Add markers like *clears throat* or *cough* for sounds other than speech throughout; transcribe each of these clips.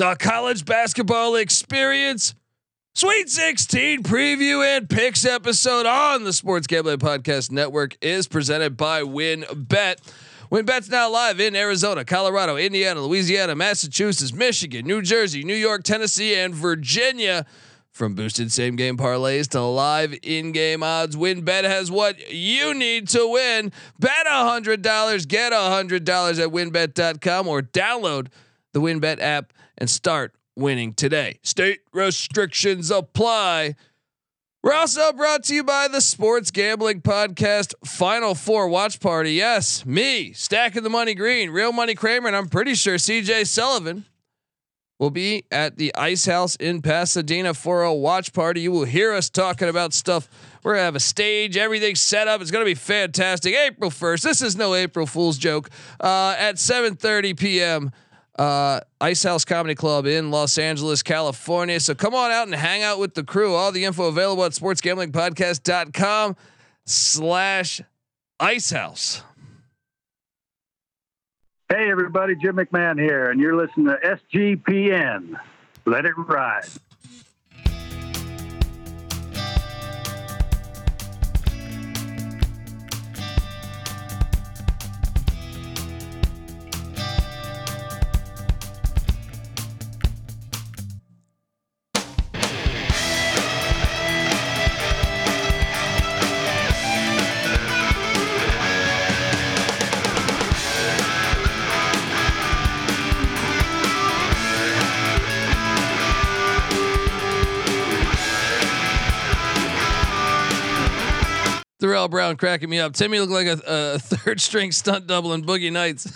The college basketball experience Sweet 16 preview and picks episode on the Sports Gambling Podcast Network is presented by WynnBET. WynnBET's now live in Arizona, Colorado, Indiana, Louisiana, Massachusetts, Michigan, New Jersey, New York, Tennessee, and Virginia. From boosted same game parlays to live in game odds, WynnBET has what you need to win. Bet $100, get $100 at wynnbet.com or download the WynnBET app and start winning today. State restrictions apply. We're also brought to you by the Sports Gambling Podcast Final Four Watch Party. Yes, me, stacking the money green, real money Kramer, and I'm pretty sure CJ Sullivan will be at the Ice House in Pasadena for a watch party. You will hear us talking about stuff. We're gonna have a stage, everything set up. It's gonna be fantastic. April 1st. This is no April Fool's joke. Uh, at 7:30 p.m uh, Ice House Comedy Club in Los Angeles, California. So come on out and hang out with the crew. All the info available at sportsgamblingpodcast.com slash Ice House. Hey everybody, Jim McMahon here, and you're listening to SGPN. Let it ride. Darrell Brown cracking me up. Timme looked like a, a third string stunt double in Boogie Nights.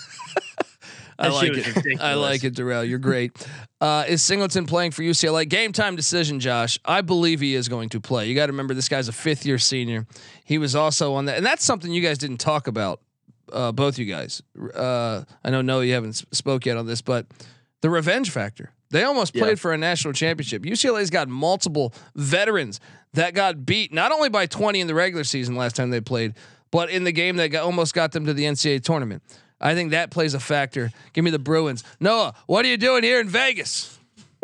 *laughs* I like it. Ridiculous. I like it, Darrell. You're great. Uh, is Singleton playing for UCLA? Game time decision, Josh. I believe he is going to play. You got to remember this guy's a fifth year senior. He was also on that, and that's something you guys didn't talk about. Uh, both you guys. Uh, I know no, you haven't spoke yet on this, but the revenge factor. They almost played yeah. for a national championship. UCLA's got multiple veterans that got beat not only by 20 in the regular season last time they played, but in the game that got, almost got them to the NCAA tournament. I think that plays a factor. Give me the Bruins. Noah, what are you doing here in Vegas?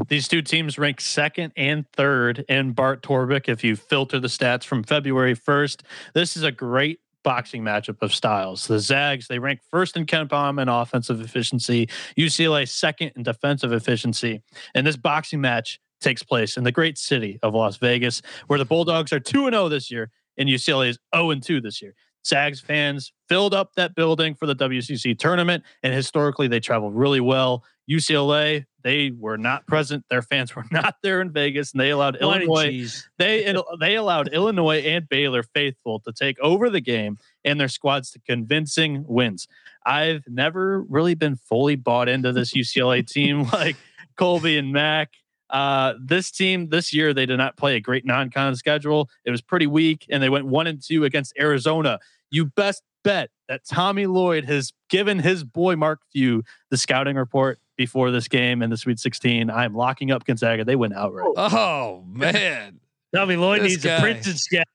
These two teams rank second and third in Bart Torvik. If you filter the stats from February 1st, this is a great boxing matchup of styles. The Zags, they rank first in KenPom in offensive efficiency, UCLA second in defensive efficiency. And this boxing match takes place in the great city of Las Vegas, where the Bulldogs are 2 0 this year and UCLA is 0 2 this year. Zags fans filled up that building for the WCC tournament, and historically they travel really well. UCLA, they were not present. Their fans *laughs* were not there in Vegas, and they allowed Illinois. They *laughs* they allowed Illinois and Baylor faithful to take over the game and their squads to convincing wins. I've never really been fully bought into this UCLA *laughs* team like Colby and Mac. Uh, this team this year they did not play a great non-con schedule. It was pretty weak, and they went one and two against Arizona. You best bet that Tommy Lloyd has given his boy Mark Few the scouting report before this game in the Sweet 16. I'm locking up Gonzaga. They win outright. Oh *laughs* man, Tommy Lloyd this needs guy. a printed scout.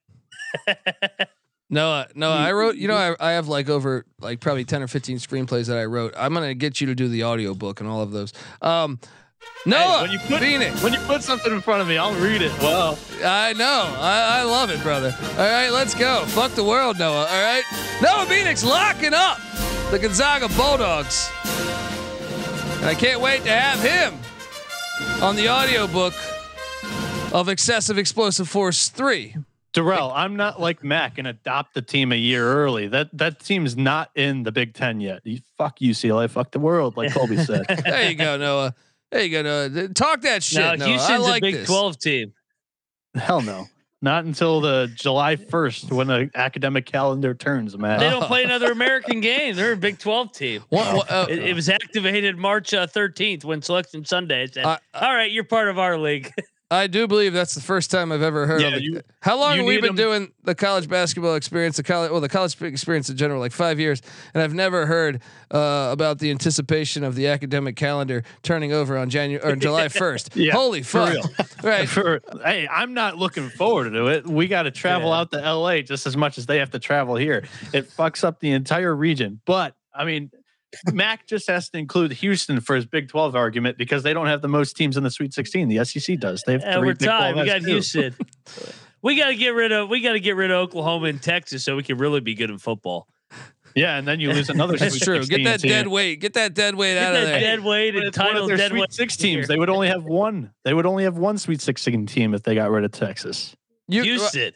*laughs* No, no, I wrote, you know, I, I have like over like probably 10 or 15 screenplays that I wrote. I'm going to get you to do the audio book and all of those. Um, no, hey, when you put Phoenix. when you put something in front of me, I'll read it. Well, I know, I, I love it, brother. All right, let's go. Fuck the world, Noah. All right, Noah Phoenix locking up the Gonzaga Bulldogs, and I can't wait to have him on the audiobook of Excessive Explosive Force Three. Darrell, I'm not like Mac and adopt the team a year early. That that team's not in the Big Ten yet. You, fuck UCLA, fuck the world, like Colby *laughs* said. there you go, Noah. There you go. Noah. Talk that shit. No, Noah. Houston's I like a Big this. Twelve team. Hell no. Not until the July 1st when the academic calendar turns, man. They don't play another American game. They're a Big 12 team. What, what, uh, it, it, was activated March uh, 13th when Selection Sunday said, uh, All right, you're part of our league. *laughs* I do believe that's the first time I've ever heard yeah, of. You, How long have we been them. doing the college basketball experience, the college, well, the college experience in general, like five years, and I've never heard uh, about the anticipation of the academic calendar turning over on January or *laughs* July first. yeah, Holy fuck! *laughs* right. For, hey, I'm not looking forward to it. We got to travel yeah. out to LA just as much as they have to travel here. It fucks up the entire region. But I mean, Mac just has to include Houston for his Big 12 argument because they don't have the most teams in the Sweet 16. The SEC does. They have and three we're Big tied. We got too. Houston. we got to get rid of. We got to get rid of Oklahoma and Texas so we can really be good in football. Yeah, and then you lose another. That's Sweet true. Get that team. dead weight. Get that dead weight Get out of there. dead weight and it's one of title their dead Sweet weight. Six here. teams. They would only have one. They would only have one Sweet 16 team if they got rid of Texas. You, Houston.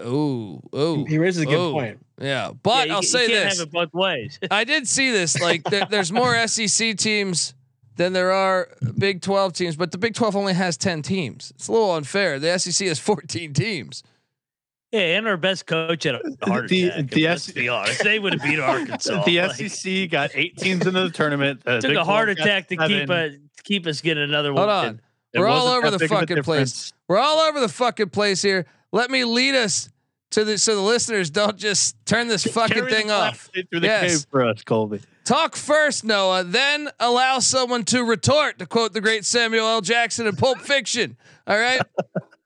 Oh, oh, He raises a good oh. point. yeah. But Yeah, you I'll ca- say you this: have it both ways. *laughs* I did see this. Like, there, there's more *laughs* SEC teams than there are Big 12 teams, but the Big 12 only has 10 teams. It's a little unfair. The SEC has 14 teams. Yeah, and our best coach had a *laughs* heart The- attack. the let's S- be honest, they would have beat Arkansas. the Like, SEC got eight teams into the tournament. The took Big a heart attack to keep seven. uh, keep us getting another one. Hold one. on. It We're all over the big of a fucking place. We're all over the fucking place here. Let me lead us to the so the listeners don't just turn this fucking Carry the thing off. Through the Yes. cave for us, Colby. Talk first, Noah, then allow someone to retort, to quote the great Samuel L. Jackson in Pulp Fiction. All right?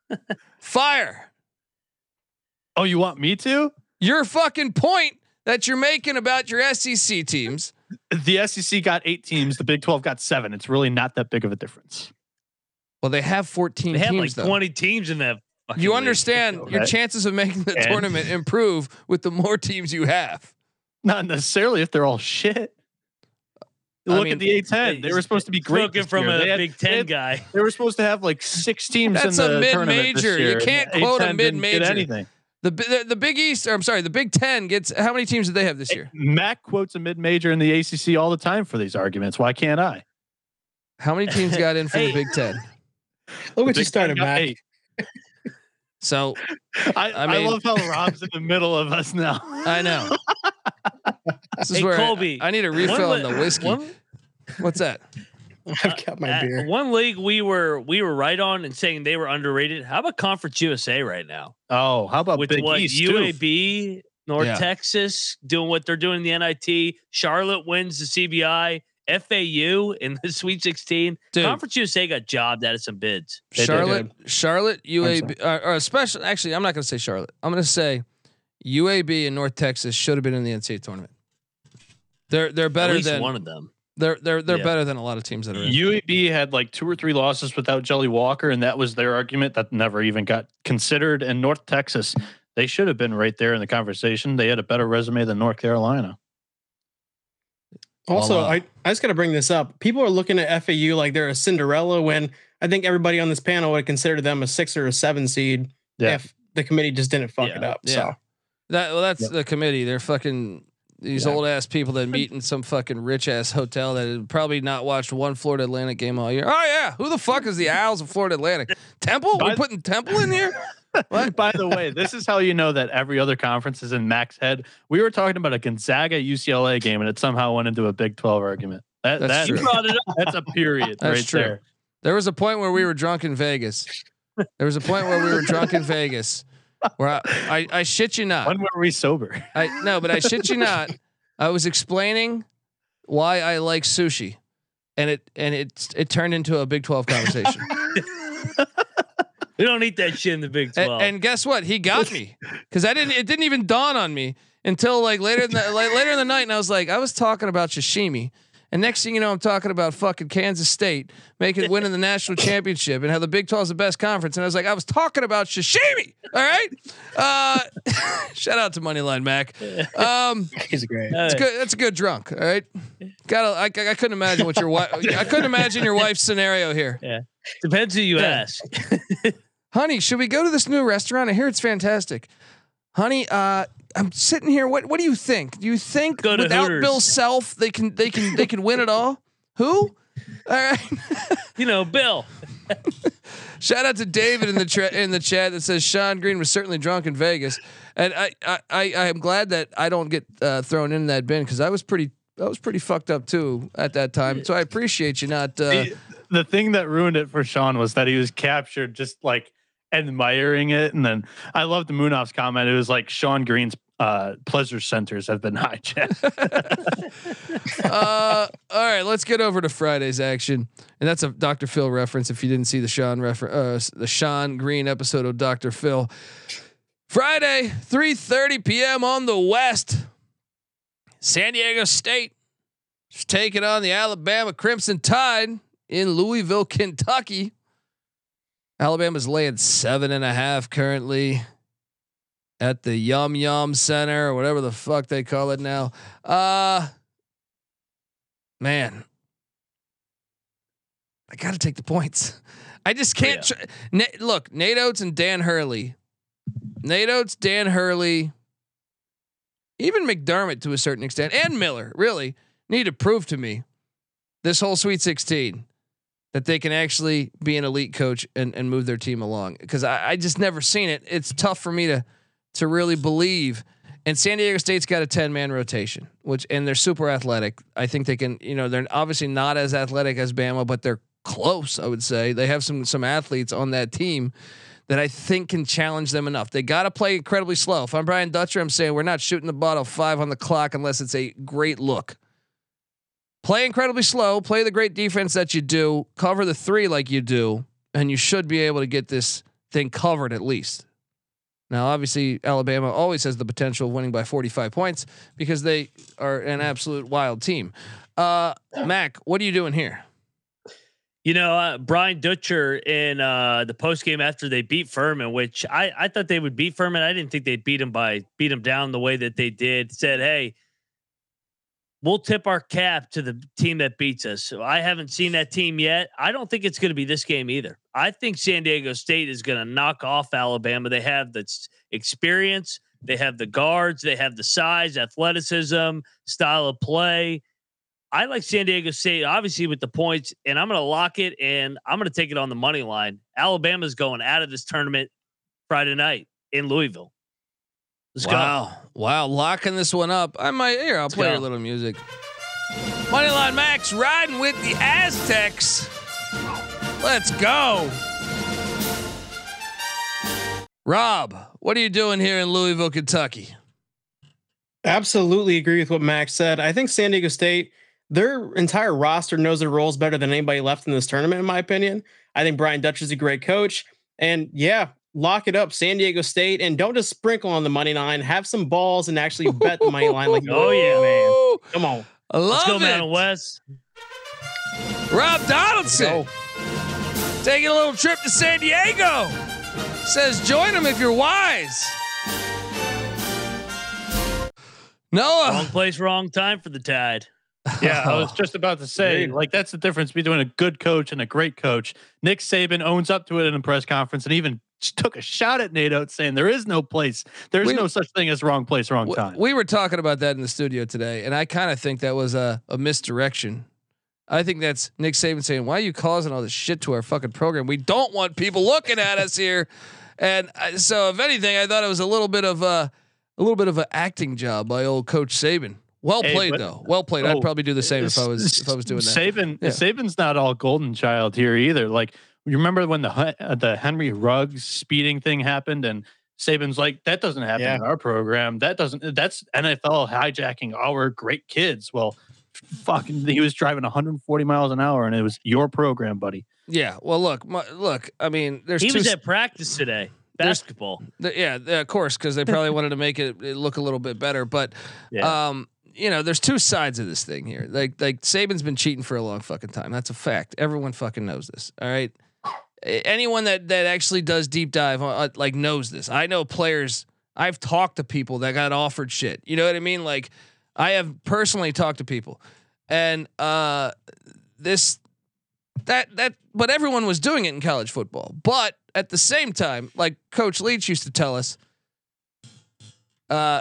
*laughs* Fire. Oh, you want me to? Your fucking point that you're making about your SEC teams. The SEC got eight teams. The Big 12 got seven. It's really not that big of a difference. Well, they have 14 They have teams, like though. 20 teams in that. Fucking You league. understand your chances of making the And- tournament *laughs* improve with the more teams you have. Not necessarily if they're all shit. I Look mean, at the A10. They were supposed to be great. Spoken from year. a had- Big they Ten had- guy. *laughs* They were supposed to have like six teams That's in a the tournament this mid-major. You can't quote a A10 didn't mid-major. Anything. The, the the Big East, or I'm sorry, the Big Ten gets how many teams did they have this year? Mac quotes a mid-major in the ACC all the time for these arguments. Why can't I? How many teams got in for the *laughs* Big Ten? Look what you Big started, Mac. Eight. So I, I mean, I, mean- love how Rob's in the middle of us now. I know. *laughs* This is Hey, where Colby, I, need a refill on the whiskey. one- What's that? *laughs* I've got my uh, beer. One league we were we were right on and saying they were underrated. How about Conference USA right now? Oh, how about With Big what East too? UAB, North Yeah. Texas doing what they're doing in the NIT. Charlotte wins the CBI. FAU in the *laughs* Sweet 16. Dude. Conference USA got jobbed out of some bids. They did. Charlotte, Charlotte, UAB, uh, or especially. Actually, I'm not going to say Charlotte. I'm going to say UAB and North Texas should have been in the NCAA tournament. They're they're better At least than one of them. they're they're they're Yeah. better than a lot of teams that are in. UAB had like two or three losses without Jelly Walker, and that was their argument that never even got considered. And North Texas, they should have been right there in the conversation. They had a better resume than North Carolina. Also, Voila. I, I just got to bring this up. People are looking at FAU like they're a Cinderella when I think everybody on this panel would consider them a six or a seven seed Yeah. if the committee just didn't fuck it up. Yeah. So That well, that's Yep. the committee. They're fucking these Yeah. old ass people that meet in some fucking rich ass hotel that had probably not watched one Florida Atlantic game all year. Oh yeah, who the fuck is the Owls of Florida Atlantic? Temple? We're putting Temple in here. *laughs* By the way, this is how you know that every other conference is in Mac's head. We were talking about a Gonzaga UCLA game, and it somehow went into a Big Twelve argument. That, That's that- true. You brought it up. That's a period That's right true. there. There was a point where we were drunk in Vegas. There was a point where we were drunk in Vegas. Where I, I, I shit you not. When were we sober? I no, but I shit you not. I was explaining why I like sushi, and it and it it turned into a Big Twelve conversation. We don't eat that shit in the Big and, 12. and guess what? He got me *laughs* because I didn't. It didn't even dawn on me until like later in the like, later in the night, and I was like, I was talking about sashimi. And next thing you know, I'm talking about fucking Kansas State making winning the national championship and how the Big 12 is the best conference. And I was like, I was talking about sashimi. All right. Uh, *laughs* shout out to Moneyline Mac. *laughs* Um, he's great. It's good. That's a good drunk. All right. Got. I, I couldn't imagine what your wife. I couldn't imagine your wife's scenario here. Yeah. Depends who you Yeah. ask. Honey, should we go to this new restaurant? I hear it's fantastic. Honey, uh, I'm sitting here. What What do you think? Do you think Go to without Hooters. Bill Self, they can they can they can win it all? Who? All right. *laughs* You know, Bill. Shout out to David in the tra- in the chat that says Sean Green was certainly drunk in Vegas, and I I I, I am glad that I don't get uh, thrown in that bin because I was pretty I was pretty fucked up too at that time. So I appreciate you not. Uh, the, the thing that ruined it for Sean was that he was captured just like admiring it. And then I love the Moonoff's comment. It was like Sean Green's uh, pleasure centers have been *laughs* hijacked. *laughs* uh, all right, let's get over to Friday's action, and that's a Dr. Phil reference. If you didn't see the Sean uh, the Sean Green episode of Dr. Phil, Friday, three thirty p.m. on the West. San Diego State is taking on the Alabama Crimson Tide in Louisville, Kentucky. Alabama's laying seven and a half currently at the Yum Yum Center or whatever the fuck they call it now. Uh man, I got to take the points. I just can't. Yeah. Tr- Na- look, Nate Oats and Dan Hurley. Nate Oats, Dan Hurley, even McDermott to a certain extent, and Miller really need to prove to me this whole Sweet 16 that they can actually be an elite coach and, and move their team along. Because I, I just never seen it. It's tough for me to to really believe. And San Diego State's got a 10 man rotation, which and they're super athletic. I think they can, you know, they're obviously not as athletic as Bama, but they're close, I would say. They have some some athletes on that team that I think can challenge them enough. They got to play incredibly slow. If I'm Brian Dutcher, I'm saying we're not shooting the bottle five on the clock unless it's a great look. Play incredibly slow, play the great defense that you do, cover the three like you do, and you should be able to get this thing covered at least. Now, obviously, Alabama always has the potential of winning by 45 points because they are an absolute wild team. Uh, Mac, what are you doing here? You know, uh, Brian Dutcher in uh, the post game after they beat Furman, which I, I thought they would beat Furman. I didn't think they'd beat him by beat him down the way that they did. Said, "Hey, we'll tip our cap to the team that beats us." So I haven't seen that team yet. I don't think it's going to be this game either. I think San Diego State is going to knock off Alabama. They have the experience, they have the guards, they have the size, athleticism, style of play. I like San Diego State, obviously, with the points, and I'm going to lock it and I'm going to take it on the money line. Alabama's going out of this tournament Friday night in Louisville. Let's wow. go. Wow. Locking this one up. I might, here, I'll Let's play go. a little music. Moneyline Max riding with the Aztecs. Let's go. Rob, what are you doing here in Louisville, Kentucky? Absolutely agree with what Max said. I think San Diego State their entire roster knows their roles better than anybody left in this tournament, in my opinion. I think Brian Dutch is a great coach. And yeah, lock it up, San Diego State, and don't just sprinkle on the money line. Have some balls and actually bet the money line. Like, *laughs* oh yeah, man, come on, I love Let's go, it. Mountain West. Rob Donaldson taking a little trip to San Diego. Says join them if you're wise. Noah, wrong place, wrong time for the Tide. *laughs* Yeah, I was just about to say, like that's the difference between a good coach and a great coach. Nick Saban owns up to it in a press conference and even took a shot at Nate Oats saying there is no place, there's we, no such thing as wrong place, wrong time. We were talking about that in the studio today, and I kind of think that was a, a misdirection. I think that's Nick Saban saying, "Why are you causing all this shit to our fucking program? We don't want people looking at us here." And uh, so, if anything, I thought it was a little bit of a, a little bit of an acting job by old Coach Saban. Well hey, played though. Well played. Oh, I'd probably do the same if I was if I was doing that. Saban yeah. Saban's not all golden child here either. Like you remember when the uh, the Henry Ruggs speeding thing happened and Saban's like that doesn't happen yeah. in our program. That doesn't that's NFL hijacking our great kids. Well, fucking he was driving 140 miles an hour and it was your program, buddy. Yeah. Well, look, my, look, I mean, there's He was at practice today basketball. The, yeah, of course, because they probably wanted to make it, it, look a little bit better. But yeah. um, you know, there's two sides of this thing here. Like like Saban's been cheating for a long fucking time. That's a fact. Everyone fucking knows this. All right. Anyone that that actually does deep dive uh, like knows this. I know players. I've talked to people that got offered shit. You know what I mean? Like I have personally talked to people, and uh, this that that but everyone was doing it in college football. But at the same time, like Coach Leach used to tell us, uh,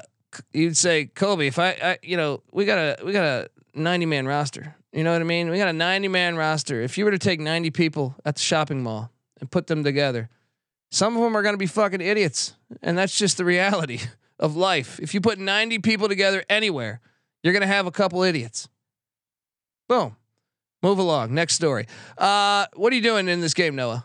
you'd say, Kobe, if I, I, you know, we got a we got a 90 man roster. You know what I mean? We got a 90 man roster. If you were to take 90 people at the shopping mall and put them together, some of them are going to be fucking idiots, and that's just the reality *laughs* of life. If you put 90 people together anywhere, you're going to have a couple idiots. Boom. Move along. Next story. Uh, what are you doing in this game, Noah?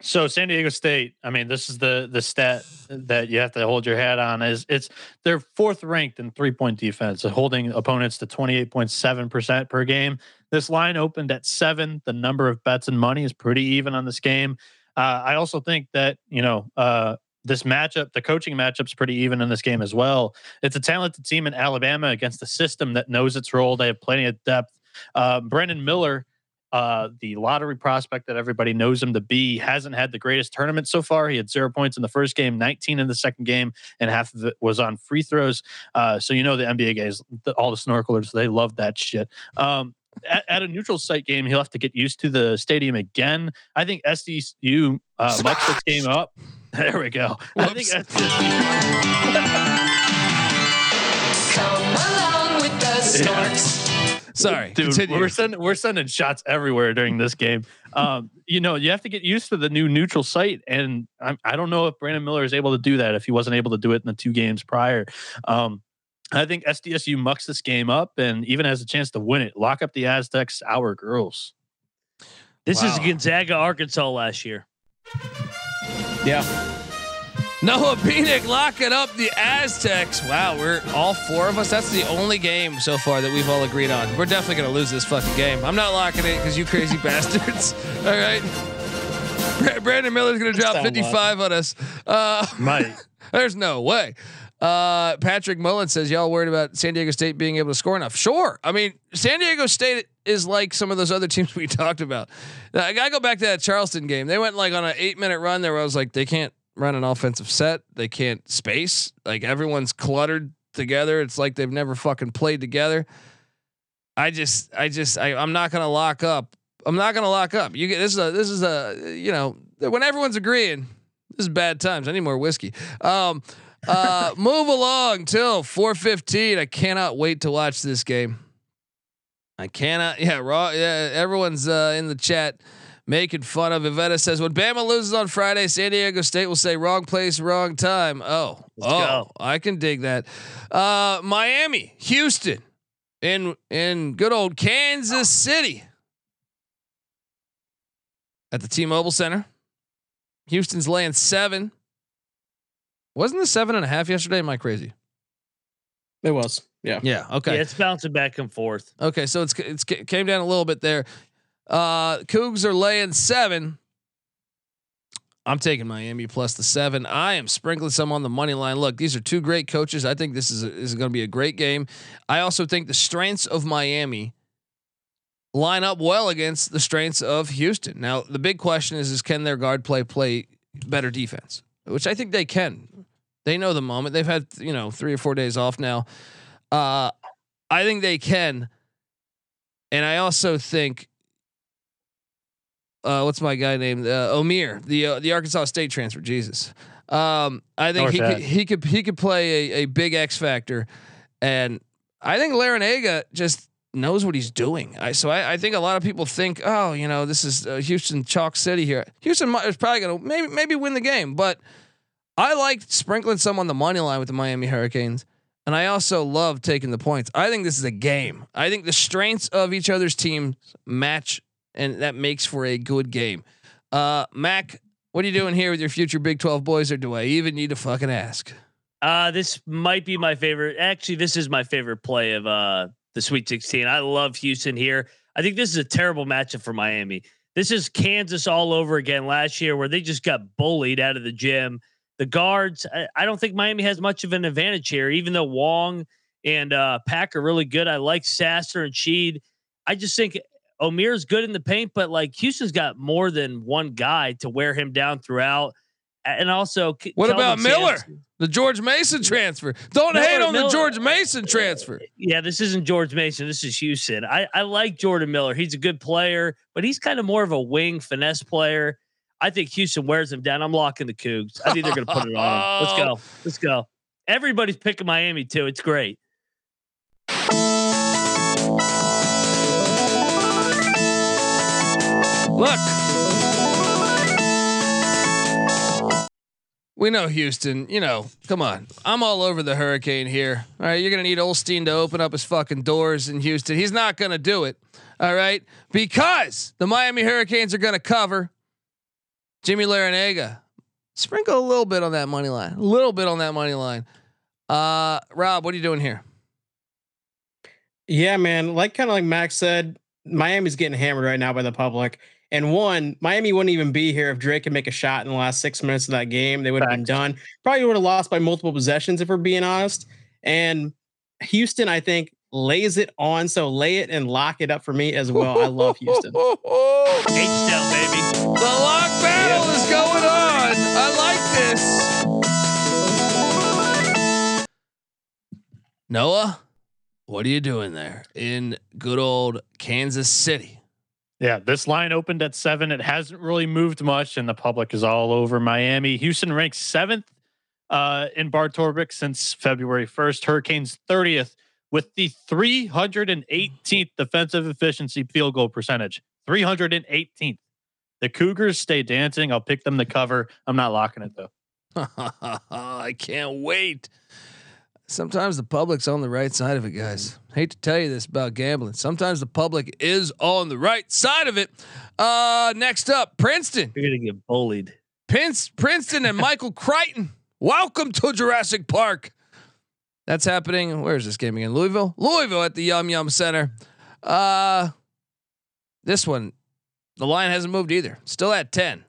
So San Diego State, I mean, this is the the stat that you have to hold your hat on is it's they're fourth ranked in three point defense, holding opponents to twenty eight point seven percent per game. This line opened at seven. The number of bets and money is pretty even on this game. Uh, I also think that you know uh, this matchup, the coaching matchup's pretty even in this game as well. It's a talented team in Alabama against a system that knows its role. They have plenty of depth. Uh, Brandon Miller, uh, the lottery prospect that everybody knows him to be, hasn't had the greatest tournament so far. He had zero points in the first game, 19 in the second game, and half of it was on free throws. Uh, so you know the NBA guys, the, all the snorkelers, they love that shit. Um, at, at, a neutral site game, he'll have to get used to the stadium again. I think SDSU uh, mucks this game up. *laughs* There we go. Whoops. I think SDSU. *laughs* Sorry, dude. Continue. We're sending we're sending shots everywhere during this game. Um, you know, you have to get used to the new neutral site, and I'm, I do not know if Brandon Miller is able to do that if he wasn't able to do it in the two games prior. Um, I think SDSU mucks this game up and even has a chance to win it. Lock up the Aztecs, our girls. This wow. is Gonzaga, Arkansas last year. Yeah. Noah Bienek locking up the Aztecs. Wow, we're all four of us. That's the only game so far that we've all agreed on. We're definitely going to lose this fucking game. I'm not locking it because you crazy *laughs* bastards. All right. Brandon Miller's going to drop 55 on us. Uh, *laughs* Might. There's no way. Uh, Patrick Mullen says, y'all worried about San Diego State being able to score enough? Sure. I mean, San Diego State is like some of those other *laughs* teams we talked about. I gotta go back to that Charleston game. They went like on an eight minute run there where I was like, they can't run an offensive set. They can't space. Like everyone's cluttered together. It's like they've never fucking played together. I just, I just, I, I'm not gonna lock up. I'm not gonna lock up. You get this is a, this is a, you know, when everyone's agreeing, this is bad times. I need more whiskey. Um, uh, *laughs* move along till 4:15. I cannot wait to watch this game. I cannot. Yeah, raw. Yeah, everyone's uh, in the chat making fun of Iveta says when Bama loses on Friday, San Diego State will say wrong place, wrong time. Oh, Let's oh, go. I can dig that. Uh, Miami, Houston, in in good old Kansas City at the T-Mobile Center. Houston's laying seven. Wasn't the seven and a half yesterday? Am I crazy? It was. Yeah. Yeah. Okay. Yeah, it's bouncing back and forth. Okay, so it's it's came down a little bit there. Uh Cougs are laying seven. I'm taking Miami plus the seven. I am sprinkling some on the money line. Look, these are two great coaches. I think this is a, is going to be a great game. I also think the strengths of Miami line up well against the strengths of Houston. Now, the big question is: is can their guard play play better defense? Which I think they can. They know the moment. They've had you know three or four days off now. Uh, I think they can, and I also think. Uh, what's my guy named uh, Omier, the uh, the Arkansas State transfer. Jesus, um, I think he could, he could he could play a, a big X factor, and I think Larrañaga just knows what he's doing. I, so I, I, think a lot of people think, oh, you know, this is uh, Houston Chalk City here. Houston is probably going to maybe maybe win the game, but I like sprinkling some on the money line with the Miami Hurricanes. And I also love taking the points. I think this is a game. I think the strengths of each other's teams match, and that makes for a good game. Uh, Mac, what are you doing here with your future Big 12 boys, or do I even need to fucking ask? Uh, this might be my favorite. Actually, this is my favorite play of uh, the Sweet 16. I love Houston here. I think this is a terrible matchup for Miami. This is Kansas all over again last year, where they just got bullied out of the gym the guards, I, I, don't think Miami has much of an advantage here, even though Wong and uh, Pack are really good. I like Sasser and Shead. I just think Omier's good in the paint, but like Houston's got more than one guy to wear him down throughout. And also, what about Miller, the George Mason transfer? Don't Miller, hate on Miller, the George uh, Mason transfer. Uh, yeah, this isn't George Mason. This is Houston. I, I like Jordan Miller. He's a good player, but he's kind of more of a wing finesse player. I think Houston wears them down. I'm locking the Cougs. I think they're going to put it on. Let's *laughs* go. Let's go. Everybody's picking Miami too. It's great. Look. We know Houston, you know, come on. I'm all over the hurricane here. All right. You're going to need Osteen to open up his fucking doors in Houston. He's not going to do it. All right. Because the Miami Hurricanes are going to cover. Jimmy Larrañaga. Sprinkle a little bit on that money line. A little bit on that money line. Uh, Rob, what are you doing here? Yeah, man. Like kind of like Max said, Miami's getting hammered right now by the public. And one, Miami wouldn't even be here if Drake could make a shot in the last six minutes of that game. They would have been done. Probably would have lost by multiple possessions if we're being honest. And Houston, I think, lays it on. So lay it and lock it up for me as well. I love Houston. *laughs* H down, baby. The lock battle is going on. I like this. Noah, what are you doing there in good old Kansas City? Yeah, this line opened at seven. It hasn't really moved much, and the public is all over Miami. Houston ranks seventh uh, in Bart Torvik since February 1st. Hurricanes 30th with the 318th defensive efficiency field goal percentage. 318th. The Cougars stay dancing. I'll pick them to cover. I'm not locking it though. *laughs* I can't wait. Sometimes the public's on the right side of it, guys. Hate to tell you this about gambling. Sometimes the public is on the right side of it. Uh, next up, Princeton. You're gonna get bullied. Prince, Princeton and Michael *laughs* Crichton. Welcome to Jurassic Park. That's happening. Where is this game again? Louisville. Louisville at the Yum Yum Center. Uh, this one, the line hasn't moved either. Still at ten.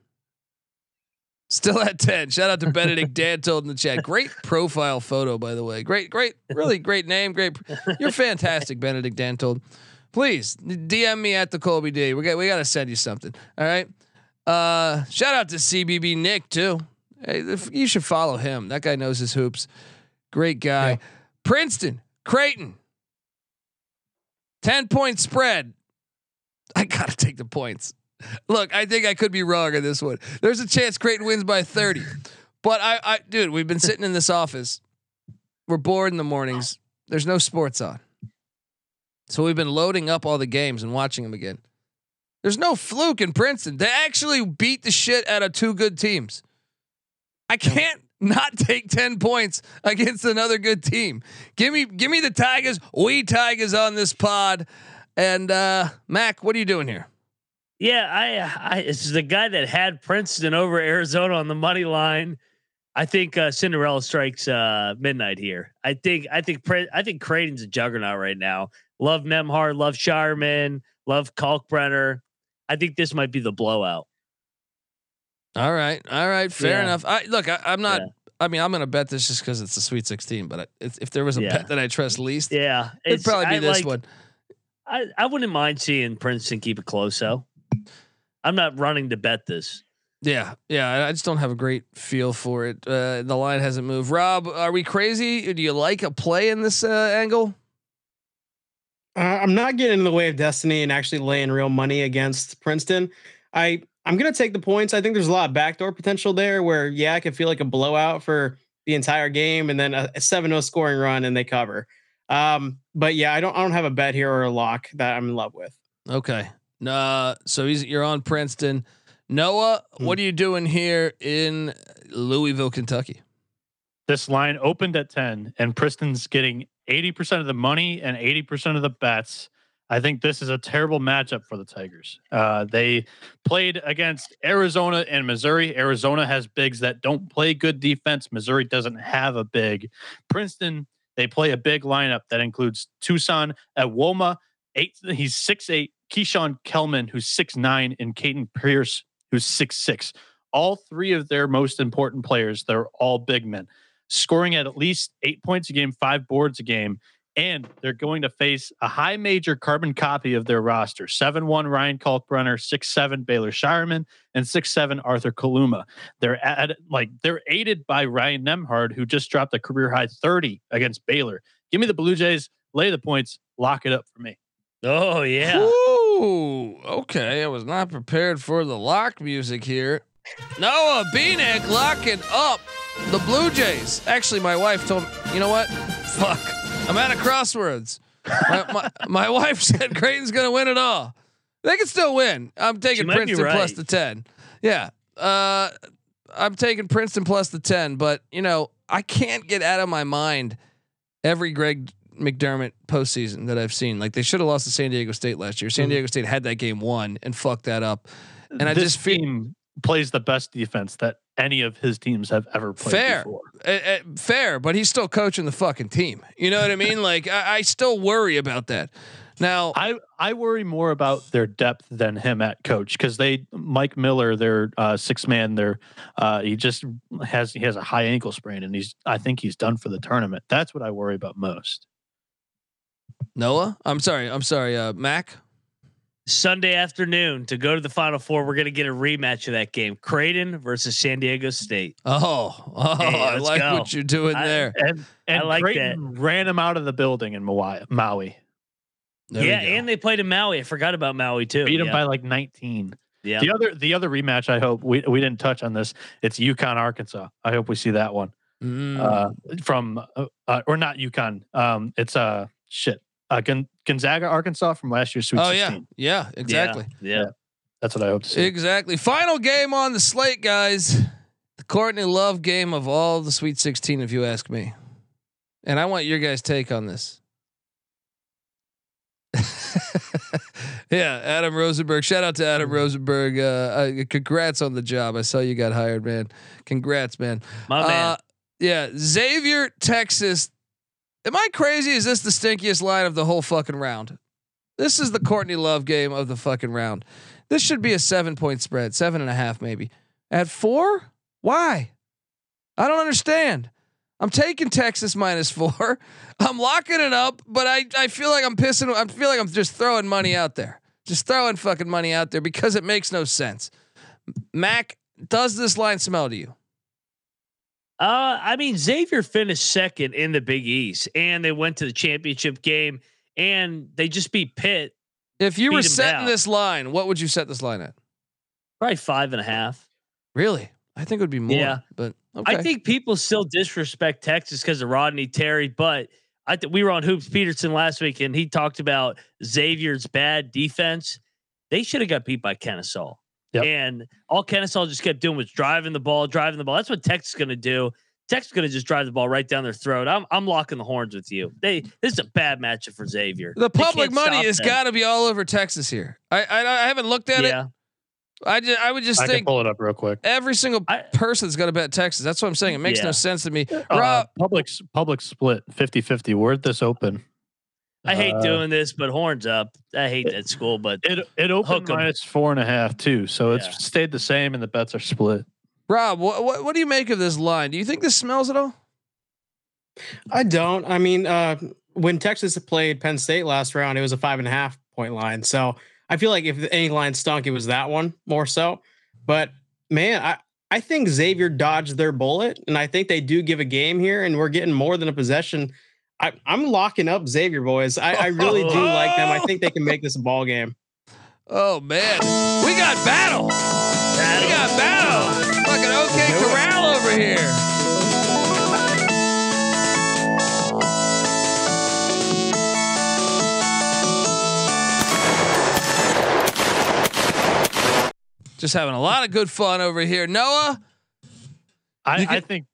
Still at 10. Shout out to Benedict Dantold in the chat. Great profile photo, by the way. Great, great, really great name. Great. You're fantastic, Benedict Dantold. Please DM me at the Colby D. We got we got to send you something. All right. Uh, shout out to CBB Nick too. Hey, you should follow him. That guy knows his hoops. Great guy. Yeah. Princeton, Creighton. 10 point spread. I got to take the points. Look, I think I could be wrong on this one. There's a chance Creighton wins by 30. But I, I dude, we've been sitting in this office. We're bored in the mornings. There's no sports on. So we've been loading up all the games and watching them again. There's no fluke in Princeton. They actually beat the shit out of two good teams. I can't not take 10 points against another good team. Give me give me the Tigers. We Tigers on this pod. And uh Mac, what are you doing here? Yeah, I, I it's the guy that had Princeton over Arizona on the money line. I think uh, Cinderella strikes uh, midnight here. I think I think I think Creighton's a juggernaut right now. Love Nembhard, love Scheierman, love Kalkbrenner. I think this might be the blowout. All right. All right. Fair Yeah. enough. I look, I, I'm not Yeah. I mean, I'm going to bet this just because it's a Sweet 16. But I, if, if there was a Yeah. bet that I trust least, Yeah, it'd probably be I this like- one. I, I wouldn't mind seeing Princeton keep it close though. I'm not running to bet this. Yeah, yeah. I- I just don't have a great feel for it. Uh, the line hasn't moved. Rob, are we crazy? Do you like a play in this uh, angle? Uh, I'm not getting in the way of destiny and actually laying real money against Princeton. I I'm gonna take the points. I think there's a lot of backdoor potential there where yeah, I could feel like a blowout for the entire game and then a, a 7-0 scoring run and they cover. Um, but yeah, I don't I don't have a bet here or a lock that I'm in love with. Okay. Uh, so he's you're on Princeton. Noah, Hmm. what are you doing here in Louisville, Kentucky? This line opened at 10, and Princeton's getting 80% of the money and 80% of the bets. I think this is a terrible matchup for the Tigers. Uh, they played against Arizona and Missouri. Arizona has bigs that don't play good defense. Missouri doesn't have a big. Princeton, they play a big lineup that includes Tucson at Woma. Eight, he's six eight. Keeshawn Kellman, who's six nine, and Caden Pierce, who's six six. All three of their most important players, they're all big men, scoring at at least eight points a game, five boards a game, and they're going to face a high major carbon copy of their roster: seven one Ryan Kalkbrenner, six seven Baylor Scheierman, and six seven Arthur Kaluma. They're at like they're aided by Ryan Nembhard, who just dropped a career high thirty against Baylor. Give me the Blue Jays, lay the points, lock it up for me. Oh yeah. Ooh, okay. I was not prepared for the lock music here. Noah Bienek locking up the Blue Jays. Actually, my wife told me, you know what? Fuck. I'm at a crossroads. My, *laughs* my, my wife said Creighton's going to win it all. They can still win. I'm taking Princeton plus the 10. Yeah. Uh, I'm taking Princeton plus the 10, but, you know, I can't get out of my mind every Greg McDermott postseason that I've seen. Like they should have lost to San Diego State last year. San Mhm. Diego State had that game won and fucked that up. And I this just feel team plays the best defense that any of his teams have ever played Fair. before. uh, fair, but he's still coaching the fucking team. You know what I mean? *laughs* like I, I still worry about that. Now, I I worry more about their depth than him at coach because they Mike Miller, their uh, six man, there uh, he just has he has a high ankle sprain and he's I think he's done for the tournament. That's what I worry about most. Noah, I'm sorry, I'm sorry, uh, Mac. Sunday afternoon to go to the Final Four. We're gonna get a rematch of that game: Creighton versus San Diego State. Oh, *laughs* oh, Hey, I like go. what you're doing I- there. And and I like Creighton ran him out of the building in Maui. Maui There yeah, and they played in Maui. I forgot about Maui too. beat him yeah. by like 19. yeah. The other the other rematch I hope we we didn't touch on this. It's UConn Arkansas. I hope we see that one. Mm. Uh, from uh, uh, or not UConn. Um, it's uh shit. Uh, Gon- Gonzaga, Arkansas from last year's Sweet oh 16. yeah, yeah, exactly, Yeah. That's what I hope to see. exactly. Final game on the slate, guys. The Courtney Love game of all the Sweet 16, if you ask me. And I want your guys' take on this. *laughs* yeah, Adam Rosenberg. Shout out to Adam Rosenberg. Uh, uh, congrats on the job. I saw you got hired, man. Congrats, man. My man. Uh, yeah, Xavier, Texas. Am I crazy? Is this the stinkiest line of the whole fucking round? This is the Courtney Love game of the fucking round. This should be a seven point spread, seven and a half maybe. At four? Why? I don't understand. I'm taking Texas minus four. *laughs* I'm locking it up, but I, I feel like I'm pissing. I feel like I'm just throwing money out there, just throwing fucking money out there because it makes no sense. Mac, does this line smell to you? Uh, I mean, Xavier finished second in the Big East, and they went to the championship game, and they just beat Pitt, If you were setting this line, what would you set this line at? probably five and a half. Really? I think it would be more. Yeah. But okay. I think people still disrespect Texas because of Rodney Terry, but I th- we were on Hoops Peterson last week, and he talked about Xavier's bad defense. They should have got beat by Kennesaw. Yep. And all Kennesaw just kept doing was driving the ball, driving the ball. That's what Texas is going to do. Texas is going to just drive the ball right down their throat. I'm I'm locking the horns with you. They this is a bad matchup for Xavier. the public money stop has got to be all over Texas here. I I, I haven't looked at yeah. it. I just I would just I can think pull it up real quick. every single I- person's got to bet Texas. That's what I'm saying. It makes no sense to me. Uh, Rob, public public split 50-50. Where'd this open? I hate Uh, doing this, but horns up. I hate that school, but It it opened Hook 'em. minus four and a half too, so it's Yeah. stayed the same, and the bets are split. Rob, what, what what do you make of this line? Do you think this smells at all? I don't. I mean, uh, when Texas played Penn State last round, it was a five and a half point line. So I feel like if any line stunk, it was that one more so. But man, I, I think Xavier dodged their bullet, and I think they do give a game here, and we're getting more than a possession. I, I'm locking up Xavier boys. I, I really do like them. I *laughs* think they can make this a ball game. Oh man, we got battle. We got battle. Fucking OK Corral over here. Just having a lot of good fun over here. Noah, I, You I think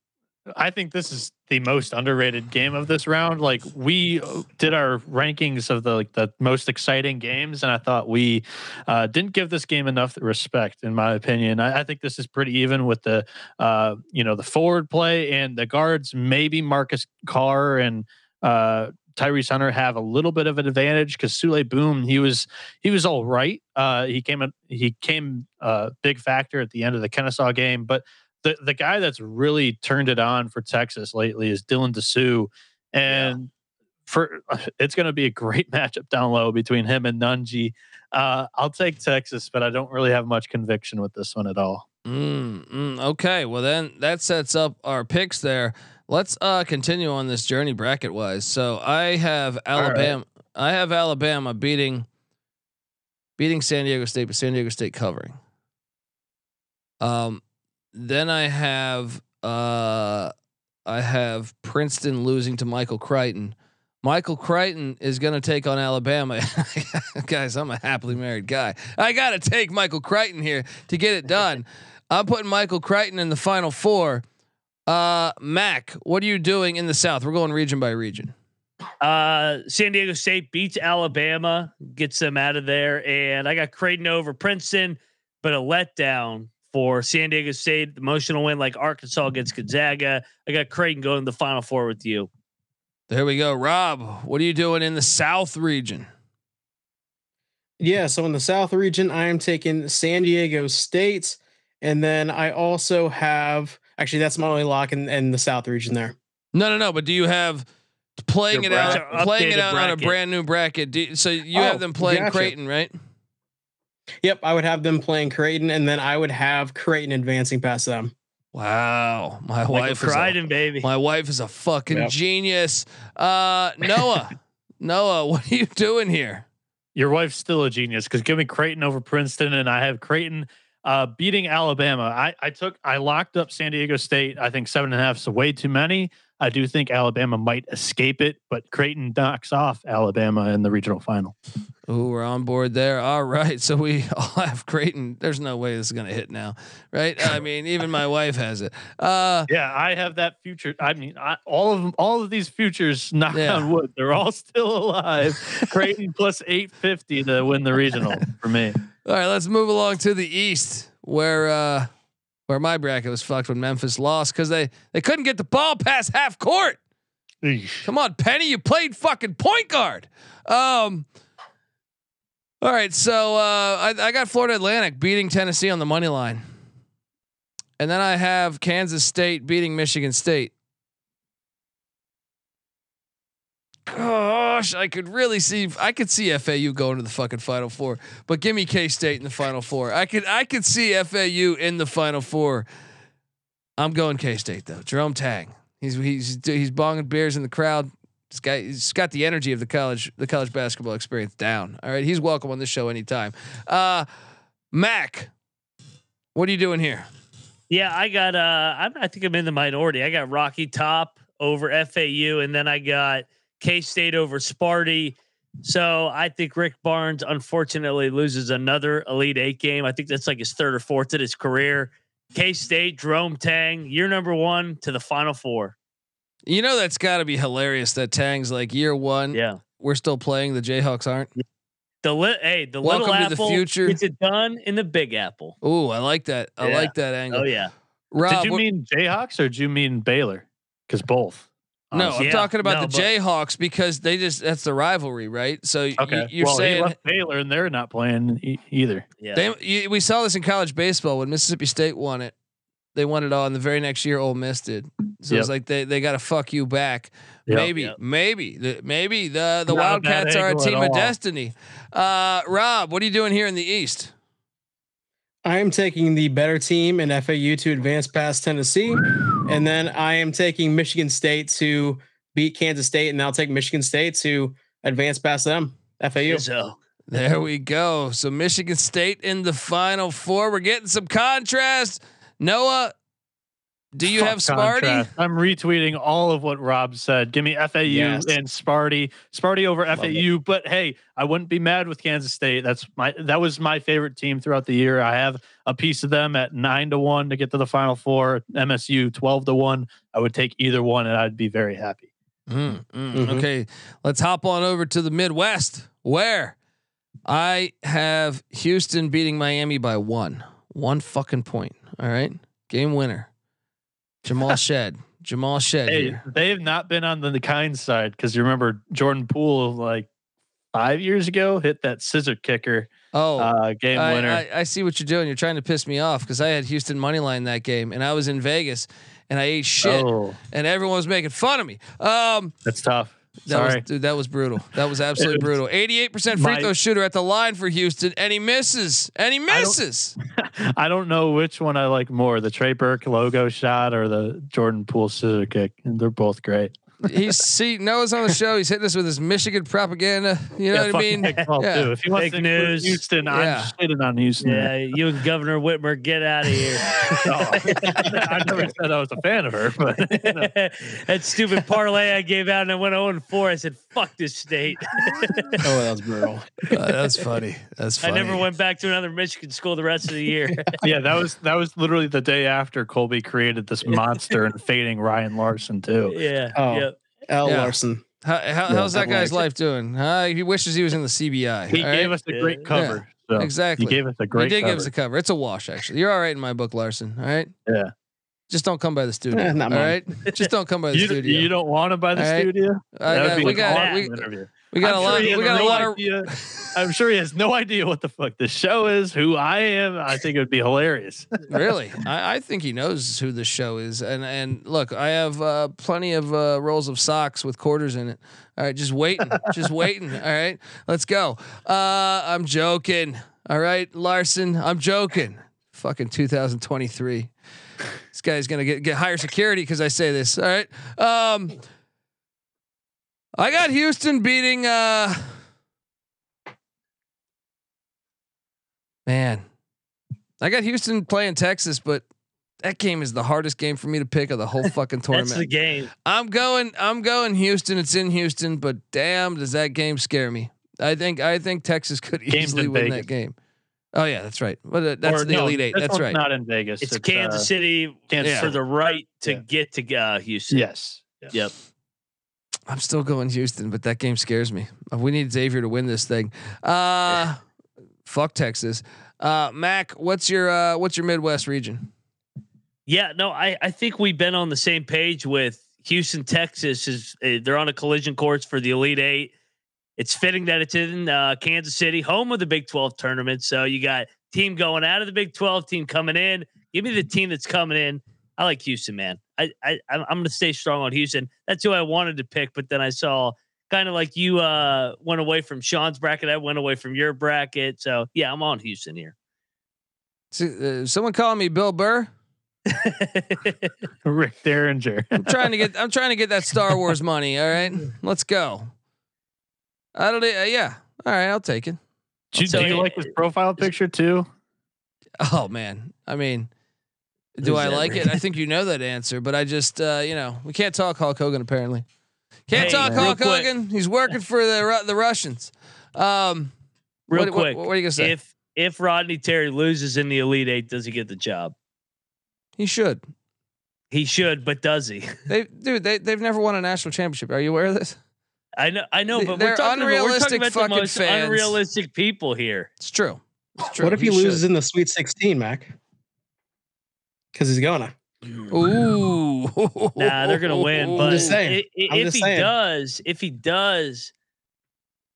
I think this is the most underrated game of this round. Like we did our rankings of the like the most exciting games, and I thought we uh, didn't give this game enough respect, in my opinion. I, I think this is pretty even with the uh, you know the forward play and the guards. Maybe Marcus Carr and uh, Tyrese Hunter have a little bit of an advantage because Souley Boum he was he was all right. Uh, he came he came a big factor at the end of the Kennesaw game, but the the guy that's really turned it on for Texas lately is Dylan Disu, and for *laughs* it's going to be a great *laughs* matchup down low between him and Nunge. Uh, I'll take Texas, but I don't really have much conviction with this one at all. Mm, mm, okay, well then that sets up our picks there. Let's uh continue on this journey bracket wise. So I have right. Alabama. I have Alabama beating beating San Diego State, but San Diego State covering. Um, then I have uh I have Princeton losing to Michael Crichton. Michael Crichton is going to take on Alabama. *laughs* Guys, I'm a happily married guy. I got to take Michael Crichton here to get it done. *laughs* I'm putting Michael Crichton in the final four. Uh, Mac, what are you doing in the South? We're going region by region. Uh, San Diego State beats Alabama, gets them out of there, and I got Creighton over Princeton, but a letdown for San Diego State. Emotional win like Arkansas against Gonzaga. I got Creighton going to the Final Four with you. There we go. Rob, what are you doing in the South region? Yeah, so in the South region, I am taking San Diego State, and then I also have actually that's my only lock in, in the South region there. No, no, no. But do you have playing Your it out, playing it Updated out on a brand new bracket? Do, you- so you Oh, have them playing gotcha. Creighton, right? Yep, I would have them playing Creighton, and then I would have Creighton advancing past them. Wow, my Like wife is a, baby. my wife is a fucking Yep. genius. Uh, *laughs* Noah, Noah, what are you doing here? Your wife's still a genius because give me Creighton over Princeton, and I have Creighton uh, beating Alabama. I, I took I locked up San Diego State. I think seven and a half is way too many. I do think Alabama might escape it, but Creighton knocks off Alabama in the regional final. Oh, we're on board there. All right, *laughs* so we *laughs* all have Creighton. There's no way this is gonna hit now, right? I mean, even my wife has it. Uh, Yeah, I have that future. I mean, I, all of them, all of these futures, knock Yeah. on wood, they're all still alive. *laughs* Creighton plus eight fifty to win the regional for me. All right, let's move along to the East, where uh, where my bracket was fucked when Memphis lost because they they couldn't get the ball past half court. Eesh. Come on, Penny, you played fucking point guard. Um. All right, so uh, I, I got Florida Atlantic beating Tennessee on the money line, and then I have Kansas State beating Michigan State. Gosh, I could really see. I could see FAU going to the fucking Final Four, but give me K State in the Final Four. I could. I could see FAU in the Final Four. I'm going K State though. Jerome Tang. He's he's he's bonging beers in the crowd. This guy, he's got the energy of the college the college basketball experience down. All right, he's welcome on this show anytime. Uh, Mac, what are you doing here? Yeah, I got. Uh, I'm, I think I'm in the minority. I got Rocky Top over FAU, and then I got K State over Sparty. So I think Rick Barnes unfortunately loses another Elite Eight game. I think that's like his third or fourth in his career. K State, Jerome Tang, year number one to the Final Four. You know that's got to be hilarious. That Tang's like year one. Yeah. We're still playing. The Jayhawks aren't. The li- hey, the Welcome little to the future. gets it done in the Big Apple. Oh, I like that. I Yeah. like that angle. Oh yeah, Rob, Did you what- mean Jayhawks or did you mean Baylor? Because both. no, honestly. I'm Yeah, talking about no, the but- Jayhawks because they just that's the rivalry, right? So y- Okay. you're well, he saying left Baylor and they're not playing e- either. yeah. They, you, we saw this in college baseball when Mississippi State won it. They won it all, and the very next year, Ole Miss did. So it's like they, they got to fuck you back. Yep. Maybe, Yep. maybe, the, maybe the the Not a Wildcats are a team of destiny. Uh, Rob, what are you doing here in the East? I am taking the better team in FAU to advance past Tennessee, and then I am taking Michigan State to beat Kansas State, and I'll take Michigan State to advance past them. FAU. So There we go. So Michigan State in the Final Four. We're getting some contrast. Noah, do you Fuck have Sparty? contrast. I'm retweeting all of what Rob said. Give me FAU Yes. and Sparty. Sparty over FAU. But hey, I wouldn't be mad with Kansas State. That's my that was my favorite team throughout the year. I have a piece of them at nine to one to get to the final four. MSU twelve to one. I would take either one and I'd be very happy. Mm, mm. Mhm. Okay, let's hop on over to the Midwest, where I have Houston beating Miami by one, one fucking point. All right, game winner, Jamal *laughs* Shead. Jamal Shead Hey, here. they have not been on the, the kind side because you remember Jordan Poole like five years ago hit that scissor kicker Oh, uh, game I, winner. I, I see what you're doing. You're trying to piss me off because I had Houston money line that game, and I was in Vegas, and I ate shit, Oh, and everyone was making fun of me. Um, that's tough. That Sorry. was dude, that was brutal. That was absolutely *laughs* brutal. 88% free throw shooter at the line for Houston, and he misses, and he don't- misses. *laughs* I don't know which one I like more, the Trey Burke logo shot or the Jordan Poole scissor kick. And they're both great. He's see Noah's on the show. He's hitting us with his Michigan propaganda. You know Yeah, what I mean? Nick Paul, Yeah. too. If he wants Fake to news. Houston, Yeah. I'm shitting on Houston. yeah, you and Governor Whitmer, get out of here. *laughs* Oh, I never said I was a fan of her, but you know. *laughs* that stupid parlay I gave out and I went 0 and 4. I said, fuck this state. Oh, that was brutal. *laughs* Uh, that's funny. That's funny. I never went back to another Michigan school the rest of the year. yeah, that was that was literally the day after Colby created this monster and fading Ryan Larson too. yeah. Oh. yeah. L. Yeah. Larson. How, how, how's that guy's like- life doing? Uh, he wishes he was in the CBI. He all gave right? us a great Yeah. cover. So exactly. He gave us a great. He did cover. give us a cover. It's a wash, actually. You're all right in my book, Larson. All right. Yeah. Just don't come by the studio. Eh, not all mine. right. Just don't come by the *laughs* you, studio. you don't want to by the All right. studio? I That would be we an got. awesome We, interview. We got I'm a lot. he We got a no lot of. I'm sure he has no idea what the fuck this show is, who I am. I think it would be hilarious. *laughs* really, I, I think he knows who the show is. And and look, I have uh, plenty of uh, rolls of socks with quarters in it. All right, just waiting, just waiting. All right, let's go. Uh, I'm joking. All right, Larson, I'm joking. Fucking 2023. This guy's gonna get get higher security because I say this. All right. Um, I got Houston beating. Uh, man, I got Houston playing Texas, but that game is the hardest game for me to pick of the whole *laughs* fucking tournament. That's tournament. the game. I'm going. I'm going Houston. It's in Houston, but damn, does that game scare me? I think. I think Texas could Game's easily win Vegas. that game. Oh yeah, that's right. But uh, that's Or the no, Elite Eight. That's right. Not in Vegas. It's, Kansas uh, City Kansas for the right to Yeah. get to uh, Houston. Yes. Yep. I'm still going Houston, but that game scares me. Uh, We need Xavier to win this thing. Uh, fuck Texas. Uh, Mac, what's your uh, what's your Midwest region? Yeah, no, I, I think we've been on the same page with Houston, Texas. Is uh, they're on a collision course for the Elite Eight. It's fitting that it's in uh, Kansas City, home of the Big Twelve tournament. So you got team going out of the Big Twelve, team coming in. Give me the team that's coming in. I like Houston, man. I, I I'm I'm gonna stay strong on Houston. That's who I wanted to pick, but then I saw kind of like you uh went away from Sean's bracket. I went away from your bracket. So yeah, I'm on Houston here. So, uh, someone calling me Bill Burr. *laughs* Rick Derringer. I'm trying to get. I'm trying to get that Star Wars money. All right, let's go. I don't. Uh, yeah. All right, I'll take it. Do you, do you like his profile picture too? Oh man, I mean, do Who's I like Rick? it? I think you know that answer, but I just, uh, you know, we can't talk Hulk Hogan apparently. Can't Hey, talk real Hulk quick. Hogan. He's working for the the Russians. Um, Real what, what- quick, what, are you gonna say? if if Rodney Terry loses in the Elite Eight, does he get the job? he should. He should, but does he? *laughs* They, dude, they they've never won a national championship. Are you aware of this? I know, I know, but they're we're talking, about, we're unrealistic talking about the fucking most fans. unrealistic people here. It's true. It's true. What if he, should. loses in the Sweet 16, Mac? Because he's gonna. Ooh. Nah, they're gonna win. But just saying. i- i- I'm if just he saying. does, if he does,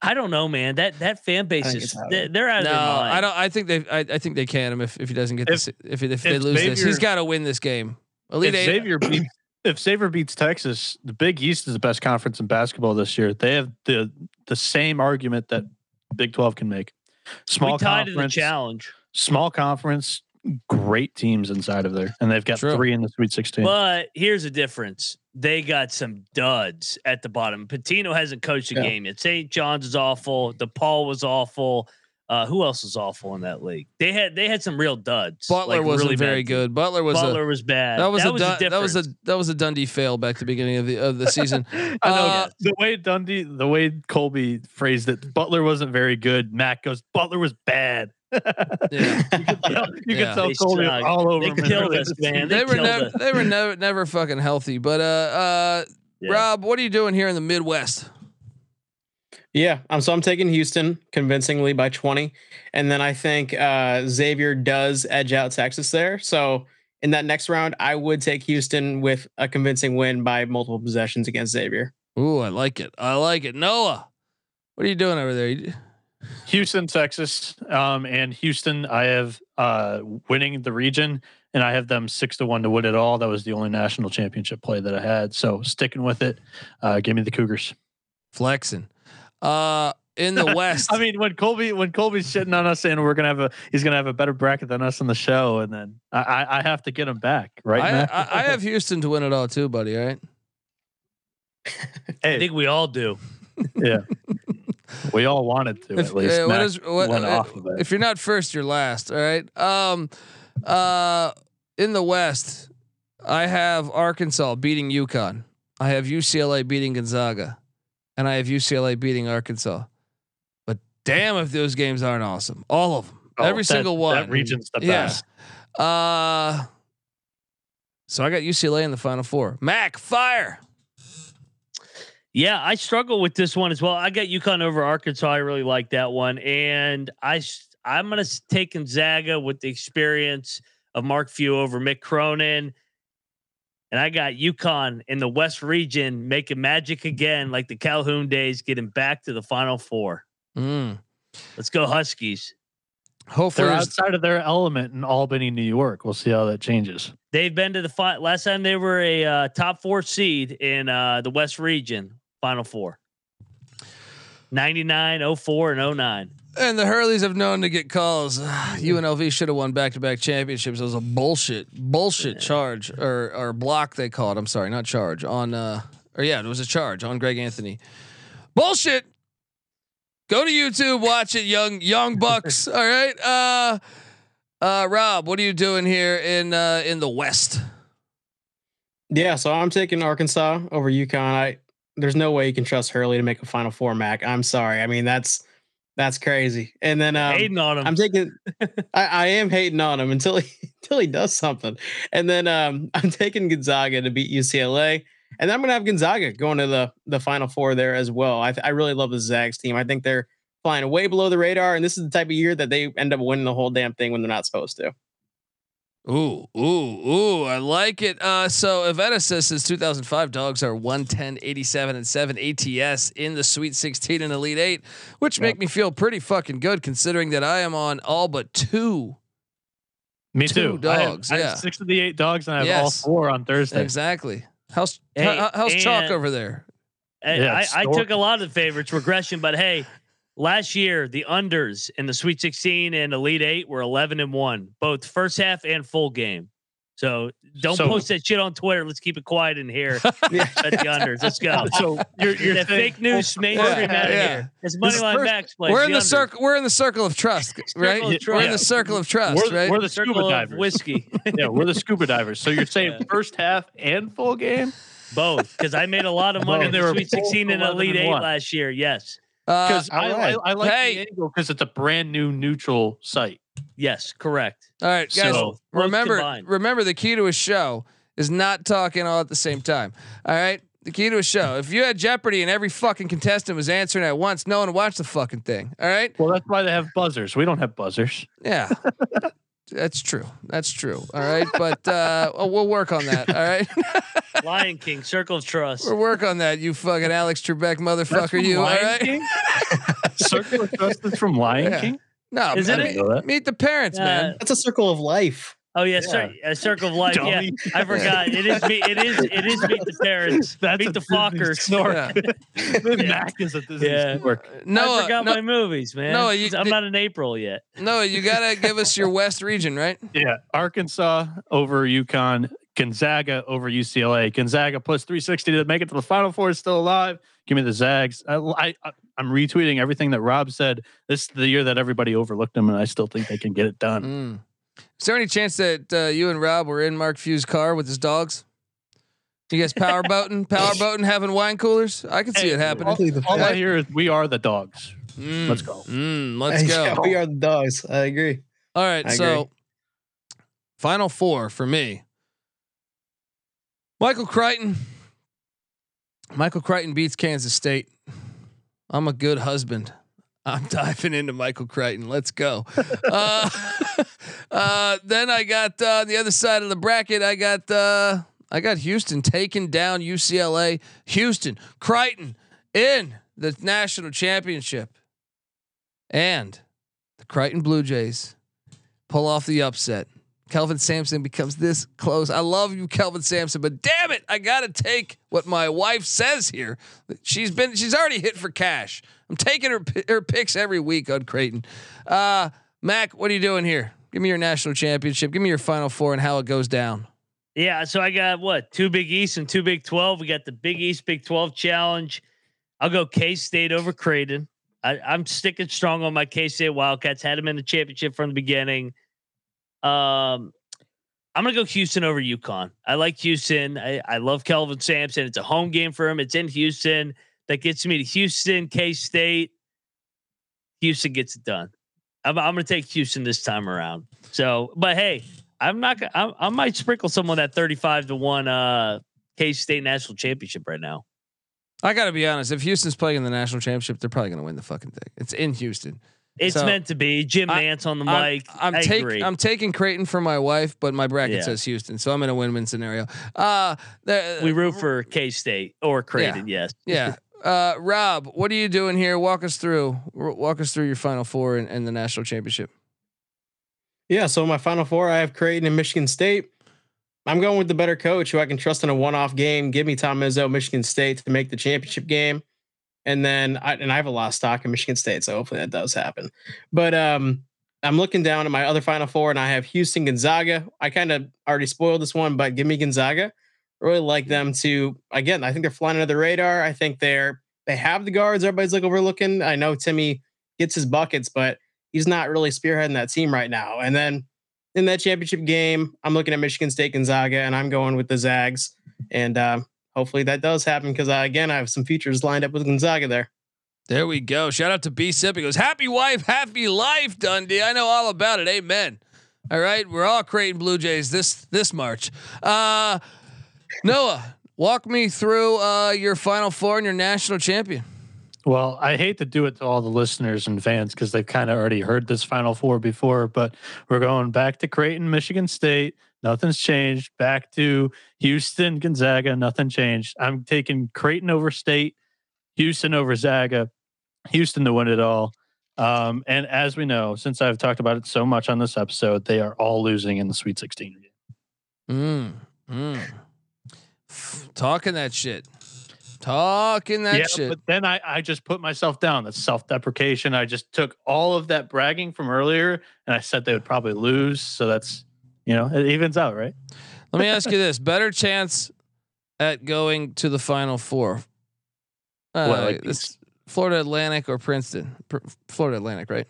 I don't know, man. That that fan base is out they're they're out No, of their mind. I don't. I think they. I, I think they can him if, if he doesn't get If- this. If if they if lose this, he's got to win this game. Elite if Eight. Xavier *clears throat* beats if Xavier beats Texas, the Big East is the best conference in basketball this year. They have the the same argument that Big Twelve can make. Small we tied to the conference, challenge, small conference, great teams inside of there, and they've got True. three in the Sweet Sixteen. but here's the difference. They got some duds at the bottom. Pitino hasn't coached a Yeah. game yet. St. John's is awful. DePaul was awful. Uh, who else was awful in that league? They had they had some real duds. Butler like wasn't really very good. Butler was Butler a was bad. that was a the Dun- that was a that was a Dundee fail back to the beginning of the of the season. *laughs* I know Uh, the way Dundee, the way Colby phrased it, Butler wasn't very good. Matt goes, Butler was bad. *laughs* Yeah. you can tell, you Yeah. can tell Colby all over They killed us, man. they They were never us. they were never never fucking healthy. But uh uh Yeah. Rob, what are you doing here in the Midwest? Yeah, um, so I'm taking Houston convincingly by 20, and then I think uh, Xavier does edge out Texas there. So in that next round, I would take Houston with a convincing win by multiple possessions against Xavier. Ooh, I like it. I like it. Noah, what are you doing over there? Houston, Texas, um, and Houston. I have uh, winning the region, and I have them six to one to win it all. That was the only national championship play that I had. So sticking with it. Uh, give me the Cougars. Flexing. Uh in the *laughs* West. I mean, when Colby when Colby's shitting on us saying we're gonna have a he's gonna have a better bracket than us on the show, and then I I, I have to get him back, right? I, Matt? I, I have Houston to win it all too, buddy. All right. *laughs* I think we all do. *laughs* yeah. We all wanted to If, at least. uh, what Matt is- what- went uh, off of it. If you're not first, you're last. All right. Um, uh, in the West, I have Arkansas beating UConn. I have UCLA beating Gonzaga, and I have UCLA beating Arkansas. But damn, if those games aren't awesome, all of them, Oh, every that- single one. That region's the Yeah. best. Uh, so I got UCLA in the Final Four. Mac, fire. Yeah, I struggle with this one as well. I got UConn over Arkansas. I really like that one, and I I'm gonna s- take Gonzaga with the experience of Mark Few over Mick Cronin. And I got UConn in the West region making magic again, like the Calhoun days, getting back to the Final Four. Mm. Let's go Huskies. Hopefully, They're outside of their element in Albany, New York. We'll see how that changes. They've been to the fi- last time they were a uh, top four seed in uh, the West region, Final Four. 99, 04, and 09. And the Hurleys have known to get calls. *sighs* UNLV should have won back to back championships. It was a bullshit, bullshit charge or or block they called. I'm sorry, not charge on. uh Or yeah, it was a charge on Greg Anthony. Bullshit. Go to YouTube, watch it, young young bucks. *laughs* all right, uh, uh, Rob, what are you doing here in uh in the West? Yeah, so I'm taking Arkansas over UConn. I there's no way you can trust Hurley to make a Final Four, Mac. I'm sorry. I mean that's that's crazy. And then um, Hating on them. I'm taking. I, I am hating on him until he until he does something, and then um, *laughs* I'm taking Gonzaga to beat UCLA, and then I'm gonna have Gonzaga going to the the Final Four there as well. I th- I really love the Zags team. I think they're flying way below the radar, and this is the type of year that they end up winning the whole damn thing when they're not supposed to. Ooh, ooh, ooh! I like it. Uh, so Avetta says since 2005, dogs are 110, 87, and seven ATS in the Sweet 16 and Elite Eight, which make me feel pretty fucking good considering that I am on all but two. Me Two too. I have- dogs, I have yeah. six of the eight dogs, and I have all four on Thursday. Exactly. How's Hey, how- how's chalk over there? Hey, Yeah, I, I took a lot of the favorites regression, but hey, last year the unders in the Sweet 16 and Elite Eight were 11 and one, both first half and full game. So don't So- post that shit on Twitter. Let's keep it quiet in here. *laughs* Yeah. Bet the unders. Let's go. So you're, you're that saying- fake news oh, mainstream Yeah, out of yeah. here. It's This money is line first- max plays. We're in the unders. circle. We're in the circle of trust, *laughs* right? of We're in the circle of trust, We're, right? we're the Circle scuba of divers. whiskey. *laughs* yeah, we're the scuba divers. So you're saying Yeah. first half and full game? Both, because I made a lot of money Both. in the Sweet 16 and Elite Eight last year. Yes. Uh, Because I, alright. I, I like Hey. the angle because it's a brand new neutral site. Yes. Correct. all right, guys. So, remember, remember the key to a show is not talking all at the same time. All right. The key to a show. If you had Jeopardy and every fucking contestant was answering at once, no one would watch the fucking thing. All right. Well, that's why they have buzzers. We don't have buzzers. Yeah. *laughs* That's true. That's true. All right. But uh, oh, we'll work on that. All right. *laughs* Lion King, Circle of Trust. we'll work on that. You fucking Alex Trebek That's motherfucker. from You. All Lion right. King? *laughs* Circle of Trust is from Lion Yeah. King? No, Isn't I it? mean, meet the parents, Uh, man. That's a circle of life. Oh yeah, cir- a circle of life. Yeah, I forgot. It is me. It is. It is meet the parents. *laughs* That's meet the Disney Fockers. snort. *laughs* Yeah. Mac is a Disney Yeah. snort. I forgot no, my movies, man. Noah, you- I'm not in April yet. Noah, you gotta *laughs* give us your West region, right? Yeah, Arkansas over UConn, Gonzaga over UCLA. Gonzaga plus 360 to make it to the Final Four is still alive. Give me the Zags. I, I, I'm retweeting everything that Rob said. This is the year that everybody overlooked them, and I still think they can get it done. Mm. Is there any chance that uh, you and Rob were in Mark Few's car with his dogs? You guys power boating, *laughs* power boating, having wine coolers? I can see Hey, it happening. Hopefully the All I hear is we are the dogs. Mm. Let's go. Mm, let's Yeah, go. we are the dogs. I agree. All right, I so agree. final four for me. Michael Crichton. Michael Crichton beats Kansas State. I'm a good husband. I'm diving into Michael Crichton. Let's go. *laughs* uh, *laughs* uh, then I got uh, the other side of the bracket. I got uh, I got Houston taking down UCLA. Houston Creighton in the national championship, and the Creighton Blue Jays pull off the upset. Kelvin Sampson becomes this close. I love you, Kelvin Sampson, but damn it, I gotta take what my wife says here. She's been, she's already hit for cash. I'm taking her her picks every week on Creighton. Uh, Mac, what are you doing here? Give me your national championship. Give me your Final Four and how it goes down. Yeah, so I got what two Big East and two Big Twelve. We got the Big East Big Twelve challenge. I'll go K State over Creighton. I, I'm sticking strong on my K State Wildcats. Had them in the championship from the beginning. Um, I'm gonna go Houston over UConn. I like Houston. I, I love Kelvin Sampson. It's a home game for him. It's in Houston. That gets me to Houston, K State. Houston gets it done. I'm, I'm gonna take Houston this time around. So, but hey, I'm not. I, I might sprinkle someone that 35 to one uh K State national championship right now. I gotta be honest. If Houston's playing in the national championship, they're probably gonna win the fucking thing. It's in Houston. It's So, meant to be. Jim I- Nance on the I'm, mic. I'm, I take- agree. I'm taking Creighton for my wife, but my bracket Yeah. says Houston, so I'm in a win-win scenario. Uh, the, we root for K State or Creighton. Yes. yeah. *laughs* Uh, Rob, what are you doing here? Walk us through. Walk us through your Final Four and, and the national championship. Yeah, so my final four, I have Creighton and Michigan State. I'm going with the better coach who I can trust in a one-off game. Give me Tom Izzo, Michigan State to make the championship game. And then I and I have a lot of stock in Michigan State, so hopefully that does happen. But um I'm looking down at my other final four and I have Houston Gonzaga. I kind of already spoiled this one, but give me Gonzaga. Really like them to again, I think they're flying under the radar. I think they're they have the guards everybody's like overlooking. I know Timme gets his buckets, but he's not really spearheading that team right now. And then in that championship game, I'm looking at Michigan State Gonzaga, and I'm going with the Zags. And um, hopefully that does happen because uh, again, I have some features lined up with Gonzaga there. There we go. Shout out to B Sip. He goes, Happy wife, happy life, Dundee. I know all about it. Amen. All right. We're all Creighton Blue Jays this this March. Uh Noah, walk me through uh your final four and your national champion. Well, I hate to do it to all the listeners and fans because they've kind of already heard this Final Four before, but we're going back to Creighton, Michigan State. Nothing's changed. Back to Houston, Gonzaga. Nothing changed. I'm taking Creighton over State, Houston over Zaga, Houston to win it all. Um, and as we know, since I've talked about it so much on this episode, they are all losing in the Sweet 16 game. Mm, mm. Talking that shit. Talking that yeah, shit. but then I, I just put myself down. That's self deprecation. I just took all of that bragging from earlier and I said they would probably lose. So that's, you know, it evens out, right? Let me ask you this: better chance at going to the final four? Uh, What, like this Florida Atlantic or Princeton? Pr- Florida Atlantic, right?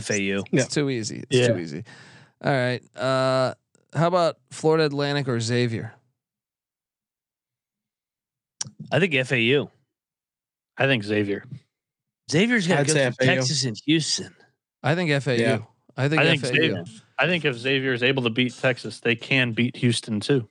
FAU. Yeah. It's too easy. It's Yeah. too easy. All right. Uh, how about Florida Atlantic or Xavier? I think FAU. I think Xavier. Xavier's got to go say through Texas and Houston. I think FAU. Yeah. I think, I think FAU. Xavier. I think if Xavier is able to beat Texas, they can beat Houston too.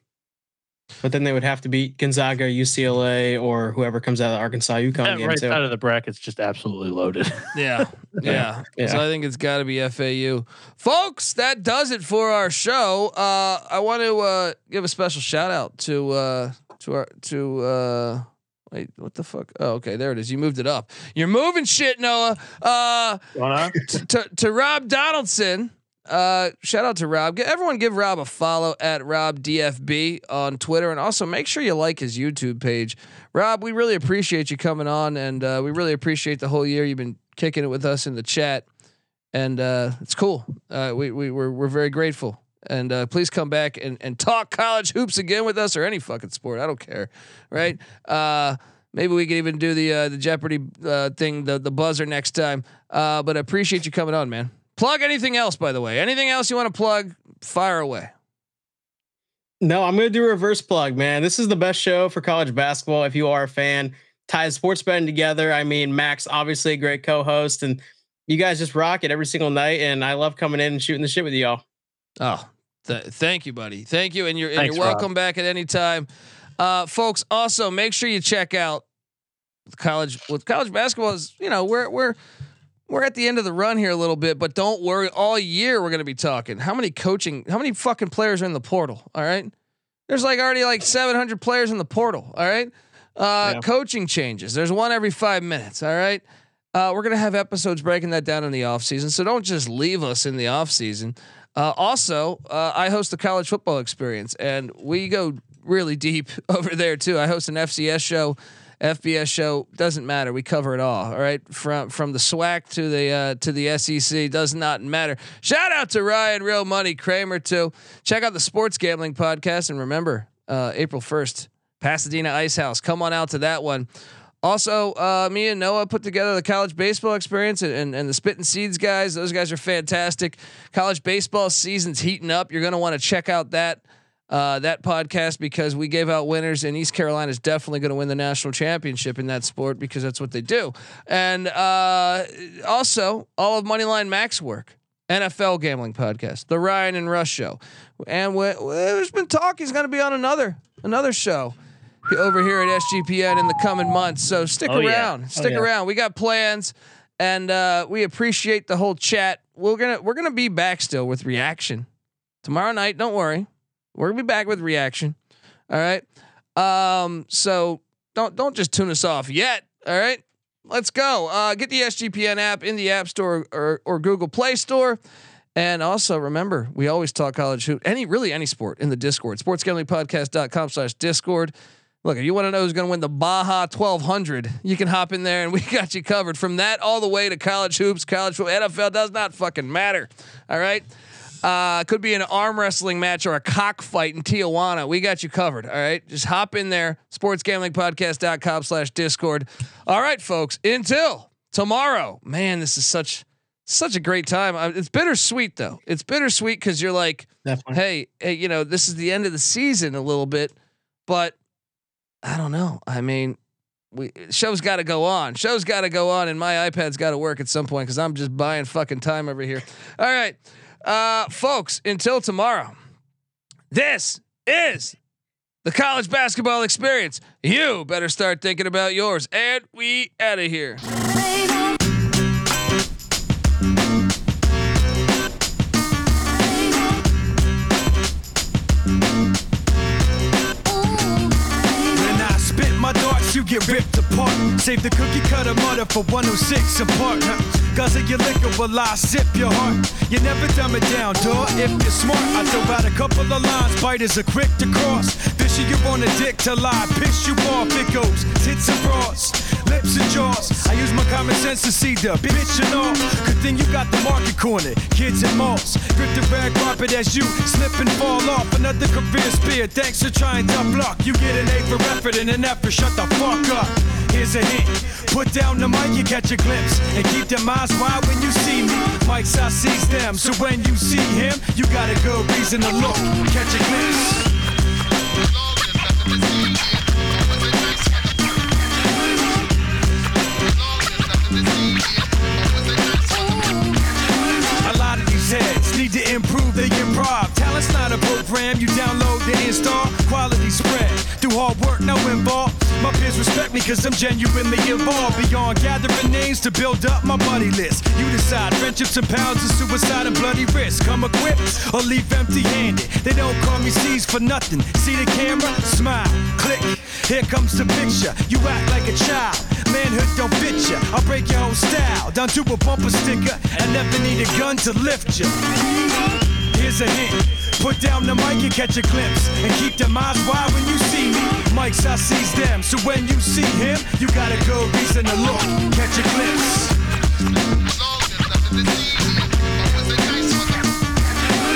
But then they would have to beat Gonzaga, UCLA, or whoever comes out of the Arkansas UConn That game right too. side of the bracket's just absolutely loaded. *laughs* Yeah, yeah. Yeah. So I think it's got to be FAU, folks. That does it for our show. Uh, I want to uh, give a special shout out to uh, to our to. Wait, what the fuck? Oh, okay, there it is. You moved it up. You're moving shit, Noah. Uh, t- to, to Rob Donaldson. Uh, shout out to Rob. Everyone give Rob a follow at Rob DFB on Twitter, and also make sure you like his YouTube page. Rob, we really appreciate you coming on, and uh, we really appreciate the whole year you've been kicking it with us in the chat, and uh, it's cool. Uh, we we we're, we're very grateful. And uh, please come back and, and talk college hoops again with us or any fucking sport. I don't care, right? Uh, maybe we could even do the uh, the Jeopardy uh, thing, the the buzzer next time. Uh, but I appreciate you coming on, man. Plug anything else, by the way. Anything else you want to plug? Fire away. No, I'm going to do a reverse plug, man. This is the best show for college basketball. If you are a fan, ties sports betting together. I mean, Max, obviously a great co-host, and you guys just rock it every single night. And I love coming in and shooting the shit with y'all. Oh, th- thank you, buddy. Thank you, and you're and Thanks, you're Rob. welcome back at any time, uh, folks. Also, make sure you check out college with college basketball. Is you know we're we're we're at the end of the run here a little bit, but don't worry. All year we're going to be talking. How many coaching? How many fucking players are in the portal? All right, there's like already like 700 players in the portal. All right, uh, Yeah. coaching changes. There's one every five minutes. All right. Uh, we're gonna have episodes breaking that down in the off season, so don't just leave us in the off season. Uh, also, uh, I host the college football experience, and we go really deep *laughs* over there too. I host an FCS show, FBS show. Doesn't matter. We cover it all. All right, from from the SWAC to the uh, to the SEC does not matter. Shout out to Ryan Real Money Kramer too. Check out the Sports Gambling Podcast, and remember, uh, April first, Pasadena Ice House. Come on out to that one. Also, uh, me and Noah put together the college baseball experience and, and, and the Spitting Seeds guys. Those guys are fantastic. College baseball season's heating up. You're going to want to check out that uh, that podcast because we gave out winners, and East Carolina is definitely going to win the national championship in that sport because that's what they do. And uh, also, all of Moneyline Max work. NFL gambling podcast, the Ryan and Rush show, and there's been talk he's going to be on another another show over here at SGPN in the coming months. So stick Oh, yeah. around, stick yeah. around. We got plans, and uh, we appreciate the whole chat. We're gonna we're gonna be back still with reaction tomorrow night. Don't worry, we're gonna be back with reaction. All right. Um. So don't don't just tune us off yet. All right. Let's go. Uh, get the SGPN app in the App Store or or Google Play Store. And also remember, we always talk college hoop, any really any sport in the Discord, sportsgamblingpodcast.com slash Discord. Look, if you want to know who's going to win the Baja 1200, you can hop in there and *laughs* we got you covered. From that all the way to college hoops, college football, NFL does not fucking matter. All right. Uh, could be an arm wrestling match or a cockfight in Tijuana. We got you covered. All right. Just hop in there, sportsgamblingpodcast.com slash Discord. All right, folks. Until tomorrow, man, this is such such a great time. It's bittersweet though. It's bittersweet because you're like, Definitely. hey, hey, you know, this is the end of the season a little bit, but I don't know. I mean, we show's got to go on. Show's got to go on, and my iPad's got to work at some point because I'm just buying fucking time over here. All right, uh, folks. Until tomorrow, this is the college basketball experience. You better start thinking about yours, and we out of here. You get ripped apart. Save the cookie cutter mother for 106 apart. Huh? Of your liquor will I sip your heart. You never dumb it down, dog. If you're smart, I throw out a couple of lines. Biters are quick to cross. Fishy you on a dick to lie. Piss you off, it goes. Tits and bras, lips and jaws. I use my common sense to see the bitch and all. Good thing you got the market corner. Kids and malls. Grip the red carpet as you slip and fall off. Another career spear. Thanks for trying to block. You get an A for effort and an F for shut the fuck up. Here's a hint. Put down the mic, you catch a glimpse. And keep them eyes wide when you see me. Mike's I sees them. So when you see him, you got a good reason to look. Catch a glimpse. Program you download to install. Quality spread through hard work, no involved. My peers respect me cause I'm genuinely involved. Beyond gathering names to build up my buddy list. You decide friendships and pounds of suicide and bloody risk. Come equipped or leave empty handed. They don't call me C's for nothing. See the camera? Smile. Click. Here comes the picture. You act like a child. Manhood don't fit ya. I'll break your whole style down to a bumper sticker. And never need a gun to lift ya. Here's a hint. Put down the mic and catch a glimpse. And keep them eyes wide when you see me. Mike's I sees them. So when you see him, you got a good reason to look. Catch a glimpse.